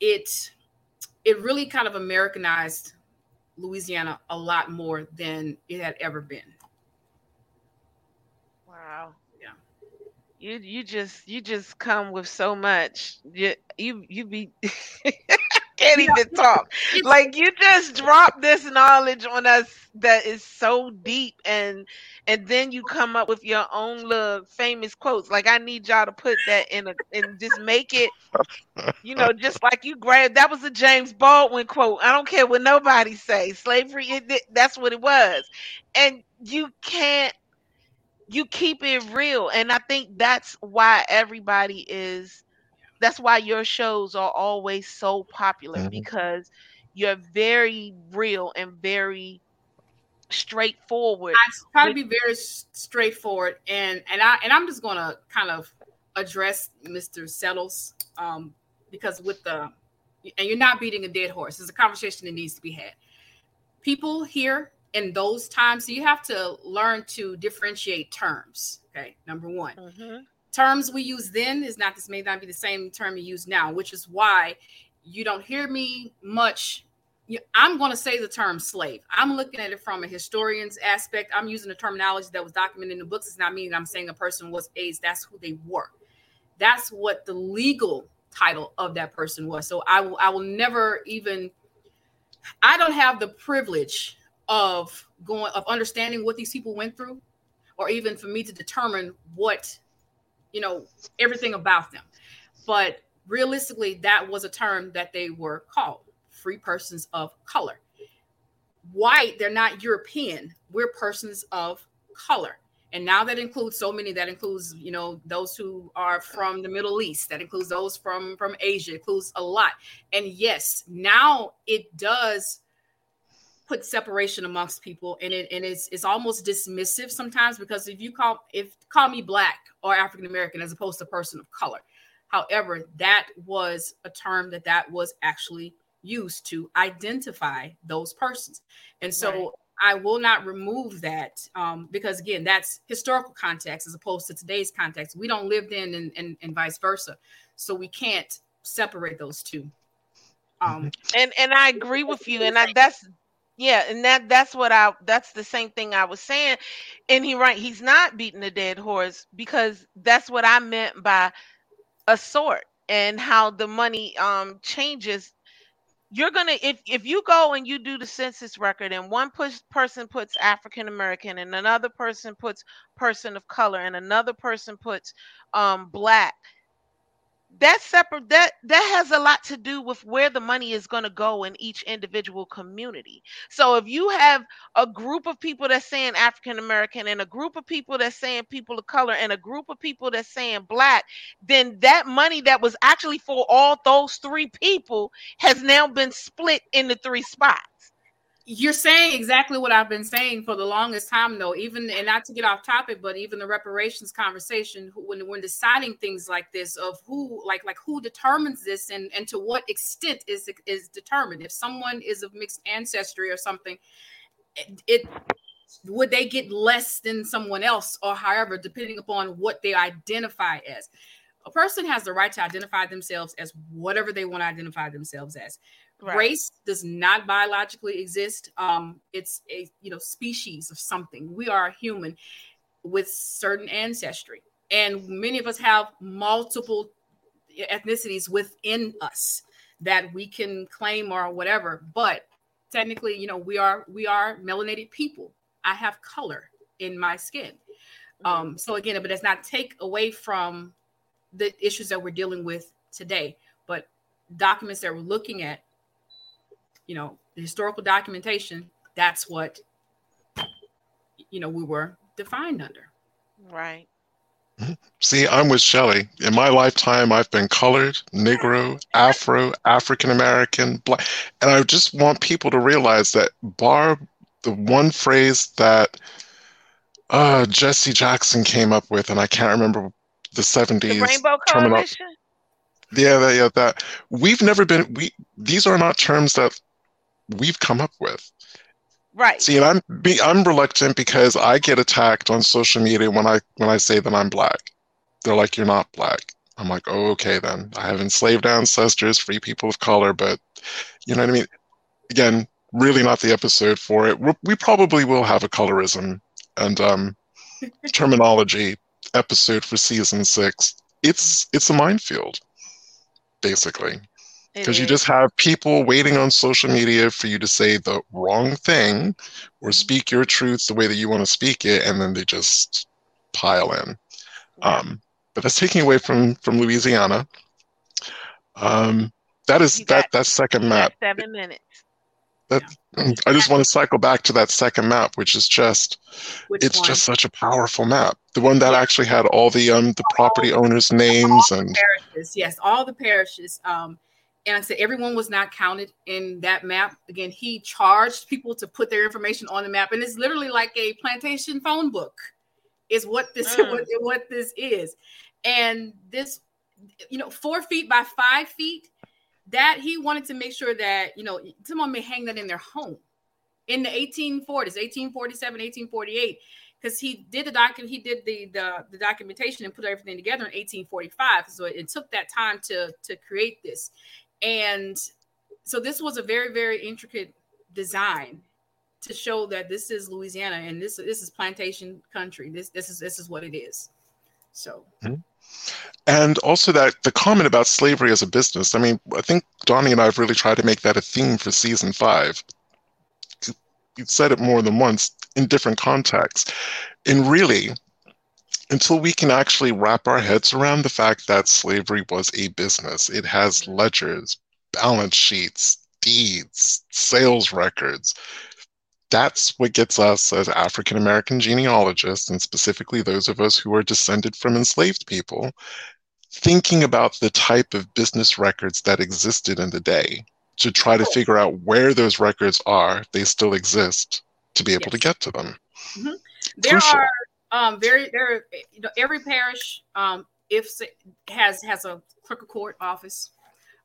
it it really kind of Americanized Louisiana a lot more than it had ever been. Wow. Yeah. You you just you just come with so much. You you you be [laughs] can't even talk. [laughs] Like you just drop this knowledge on us that is so deep and and then you come up with your own little famous quotes. Like I need y'all to put that in a and just make it, you know, just like you grab that was a James Baldwin quote. I don't care what nobody say. Slavery, it, that's what it was, and you can't. You keep it real, and I think that's why everybody is. That's why your shows are always so popular mm-hmm. because you're very real and very straightforward. I try to be very straightforward, and and I and I'm just gonna kind of address Mr. Settles um, because with the and you're not beating a dead horse. It's a conversation that needs to be had. People here in those times, so you have to learn to differentiate terms. Okay, number one. Mm-hmm. Terms we use then is not this may not be the same term you use now, which is why you don't hear me much I'm going to say the term slave. I'm looking at it from a historian's aspect. I'm using the terminology that was documented in the books. It's not meaning I'm saying a person was AIDS. That's who they were. That's what the legal title of that person was. So I will I will never even I don't have the privilege of going of understanding what these people went through or even for me to determine what you know everything about them. But realistically that was a term that they were called free persons of color. White, they're not European. We're persons of color. And now that includes so many, that includes, you know, those who are from the Middle East, that includes those from from Asia, includes a lot. And yes, now it does put separation amongst people and it and it's it's almost dismissive sometimes because if you call if call me black or African American as opposed to person of color. However, that was a term that that was actually used to identify those persons. And so right. I will not remove that um, because, again, that's historical context as opposed to today's context. We don't live in and, and, and vice versa. So we can't separate those two. Um, and and I agree with you, and I, that's Yeah, and that that's what I that's the same thing I was saying. And he right, he's not beating a dead horse because that's what I meant by a sort and how the money um changes you're gonna if if you go and you do the census record and one push, person puts african american and another person puts person of color and another person puts um black that's separate that that has a lot to do with where the money is going to go in each individual community. So if you have a group of people that's saying african american and a group of people that's saying people of color and a group of people that's saying black then that money that was actually for all those three people has now been split into three spots you're saying exactly what I've been saying for the longest time, though. Even and not to get off topic, but even the reparations conversation when when deciding things like this of who like like who determines this and and to what extent is is determined. If someone is of mixed ancestry or something, it, it would they get less than someone else or however, depending upon what they identify as. A person has the right to identify themselves as whatever they want to identify themselves as. Right. Race does not biologically exist. Um, it's a you know species of something. We are human with certain ancestry, and many of us have multiple ethnicities within us that we can claim or whatever. But technically, you know, we are we are melanated people. I have color in my skin. Um, so again, but does not take away from the issues that we're dealing with today. But documents that we're looking at you know, the historical documentation, that's what, you know, we were defined under. Right. [laughs] See, I'm with Shelly. In my lifetime, I've been colored, Negro, Afro, African American, black. And I just want people to realize that, bar the one phrase that uh, Jesse Jackson came up with, and I can't remember the 70s. The Rainbow Coalition? Yeah, that, yeah, that. We've never been, we, these are not terms that we've come up with. Right. See, and I'm be, I'm reluctant because I get attacked on social media when I when I say that I'm black. They're like, "You're not black." I'm like, "Oh, okay then. I have enslaved ancestors, free people of color, but you know what I mean." Again, really not the episode for it. We're, we probably will have a colorism and um, [laughs] terminology episode for season six. It's it's a minefield, basically because you just have people waiting on social media for you to say the wrong thing or mm-hmm. speak your truth the way that you want to speak it and then they just pile in. Um, but that's taking away from from louisiana. Um, that is that that second map. seven minutes. That i just want to cycle back to that second map which is just which it's one? just such a powerful map. The one that actually had all the um the property owners names and parishes yes all the parishes um and I said everyone was not counted in that map. Again, he charged people to put their information on the map, and it's literally like a plantation phone book, is what this [laughs] mm. what, what this is. And this, you know, four feet by five feet, that he wanted to make sure that you know someone may hang that in their home in the 1840s, 1847, 1848 because he did the document, he did the, the the documentation and put everything together in 1845. So it, it took that time to to create this. And so this was a very, very intricate design to show that this is Louisiana and this this is plantation country. This this is this is what it is. So mm-hmm. and also that the comment about slavery as a business. I mean, I think Donnie and I have really tried to make that a theme for season five. You've said it more than once in different contexts. And really, until we can actually wrap our heads around the fact that slavery was a business. It has ledgers, balance sheets, deeds, sales records. That's what gets us as African American genealogists, and specifically those of us who are descended from enslaved people, thinking about the type of business records that existed in the day to try to figure out where those records are, they still exist, to be able yes. to get to them. Mm-hmm. There Crucial. are um, very there. You know, every parish, um, if has has a clerk of court office,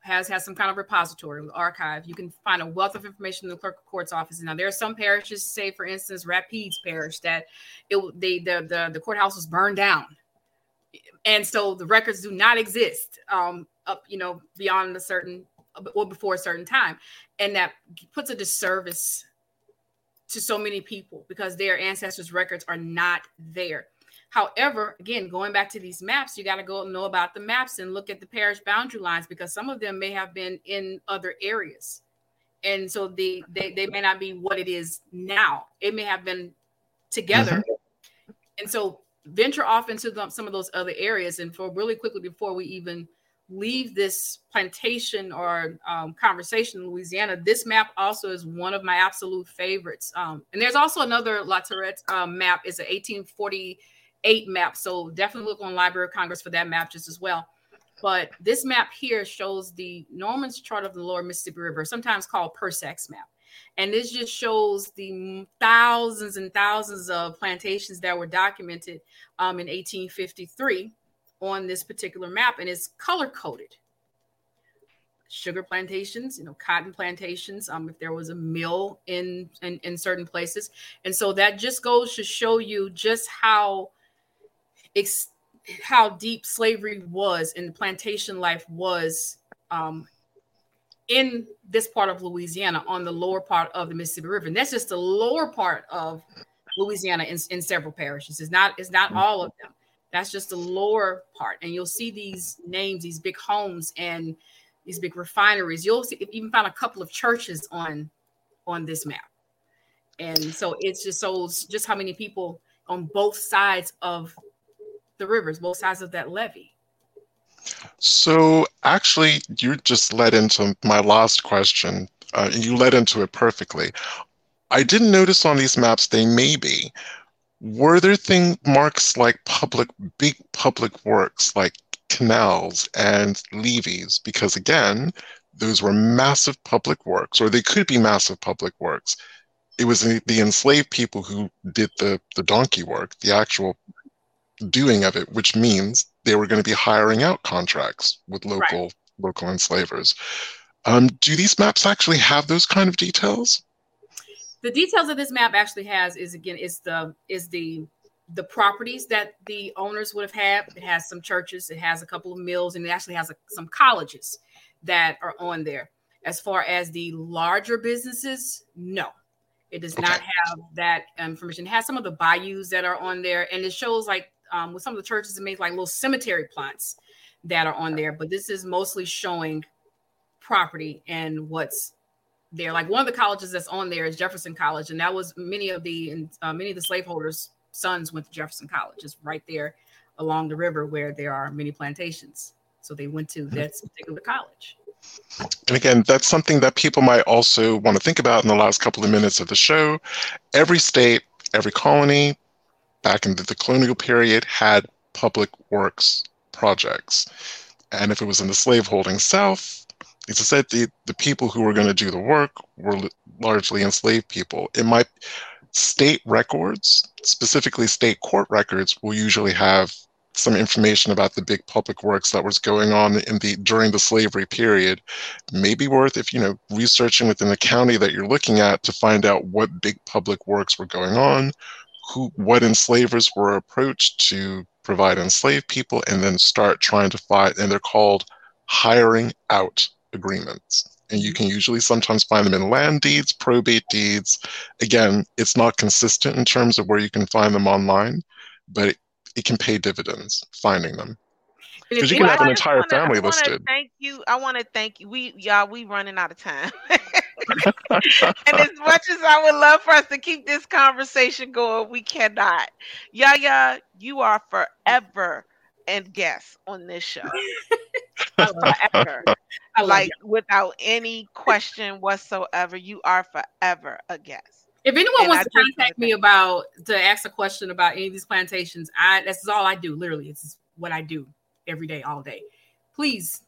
has has some kind of repository, or archive. You can find a wealth of information in the clerk of court's office. Now, there are some parishes, say for instance, Rapides Parish, that it they the the, the courthouse was burned down, and so the records do not exist um, up you know beyond a certain or before a certain time, and that puts a disservice to so many people because their ancestors' records are not there. However, again, going back to these maps, you got to go know about the maps and look at the parish boundary lines because some of them may have been in other areas. And so they, they, they may not be what it is now. It may have been together. Mm-hmm. And so venture off into some of those other areas. And for really quickly before we even leave this plantation or um, conversation in Louisiana, this map also is one of my absolute favorites. Um, and there's also another La Tourrette um, map. It's an 1848 map. So definitely look on Library of Congress for that map just as well. But this map here shows the Norman's chart of the lower Mississippi River, sometimes called Persac's map. And this just shows the thousands and thousands of plantations that were documented um, in 1853 on this particular map and it's color coded. Sugar plantations, you know, cotton plantations, um, if there was a mill in, in in certain places. And so that just goes to show you just how ex- how deep slavery was and plantation life was um, in this part of Louisiana on the lower part of the Mississippi River. And that's just the lower part of Louisiana in, in several parishes. It's not, it's not all of them. That's just the lower part. And you'll see these names, these big homes and these big refineries. You'll see, even find a couple of churches on on this map. And so it's just shows just how many people on both sides of the rivers, both sides of that levee. So actually, you just led into my last question. Uh, you led into it perfectly. I didn't notice on these maps they may be, were there thing marks like public big public works like canals and levees? Because again those were massive public works or they could be massive public works. It was the enslaved people who did the the donkey work the actual doing of it which means they were going to be hiring out contracts with local right. local enslavers. Um, do these maps actually have those kind of details the details of this map actually has is again is the is the the properties that the owners would have had. It has some churches, it has a couple of mills, and it actually has a, some colleges that are on there. As far as the larger businesses, no, it does okay. not have that information. It has some of the bayous that are on there, and it shows like um, with some of the churches, it makes like little cemetery plots that are on there. But this is mostly showing property and what's there. Like one of the colleges that's on there is Jefferson College, and that was many of the uh, many of the slaveholders' sons went to Jefferson College. It's right there along the river where there are many plantations. So they went to that particular college. And again, that's something that people might also want to think about in the last couple of minutes of the show. Every state, every colony, back in the colonial period, had public works projects. And if it was in the slaveholding South, as I said, the, the people who were going to do the work were largely enslaved people. It might state records, specifically state court records, will usually have some information about the big public works that was going on in the during the slavery period. Maybe worth if you know researching within the county that you're looking at to find out what big public works were going on, who what enslavers were approached to provide enslaved people, and then start trying to find. And they're called hiring out agreements. And you can usually sometimes find them in land deeds, probate deeds. Again, it's not consistent in terms of where you can find them online, but it, it can pay dividends finding them. Because you can have an entire wanna, family listed. Thank you. I want to thank you. We y'all, we running out of time. [laughs] [laughs] and as much as I would love for us to keep this conversation going, we cannot. Yaya, you are forever and guest on this show. [laughs] forever. like you. without any question whatsoever, you are forever a guest. If anyone and wants I to contact me about to ask a question about any of these plantations, I that's all I do. Literally, it's what I do every day, all day. Please,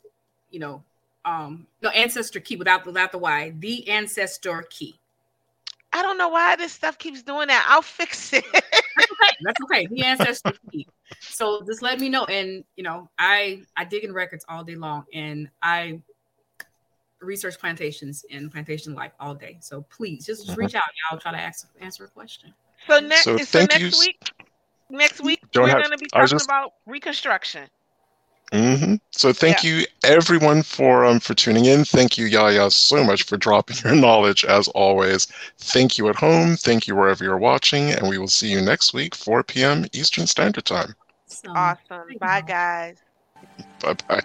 you know, um, no ancestor key without without the Y, the ancestor key. I don't know why this stuff keeps doing that. I'll fix it. That's okay. That's okay. The ancestor [laughs] key. So just let me know. And you know, I I dig in records all day long, and I research plantations and plantation life all day. So please just, just reach out. I'll try to ask, answer a question. So next, so, so next you. week, next week Don't we're going to be talking just... about reconstruction. Hmm So thank you everyone for um for tuning in. Thank you Yaya so much for dropping your [laughs] knowledge as always. Thank you at home. Thank you wherever you're watching, and we will see you next week, 4 p.m. Eastern Standard Time. So, Awesome. Bye, guys. Bye bye.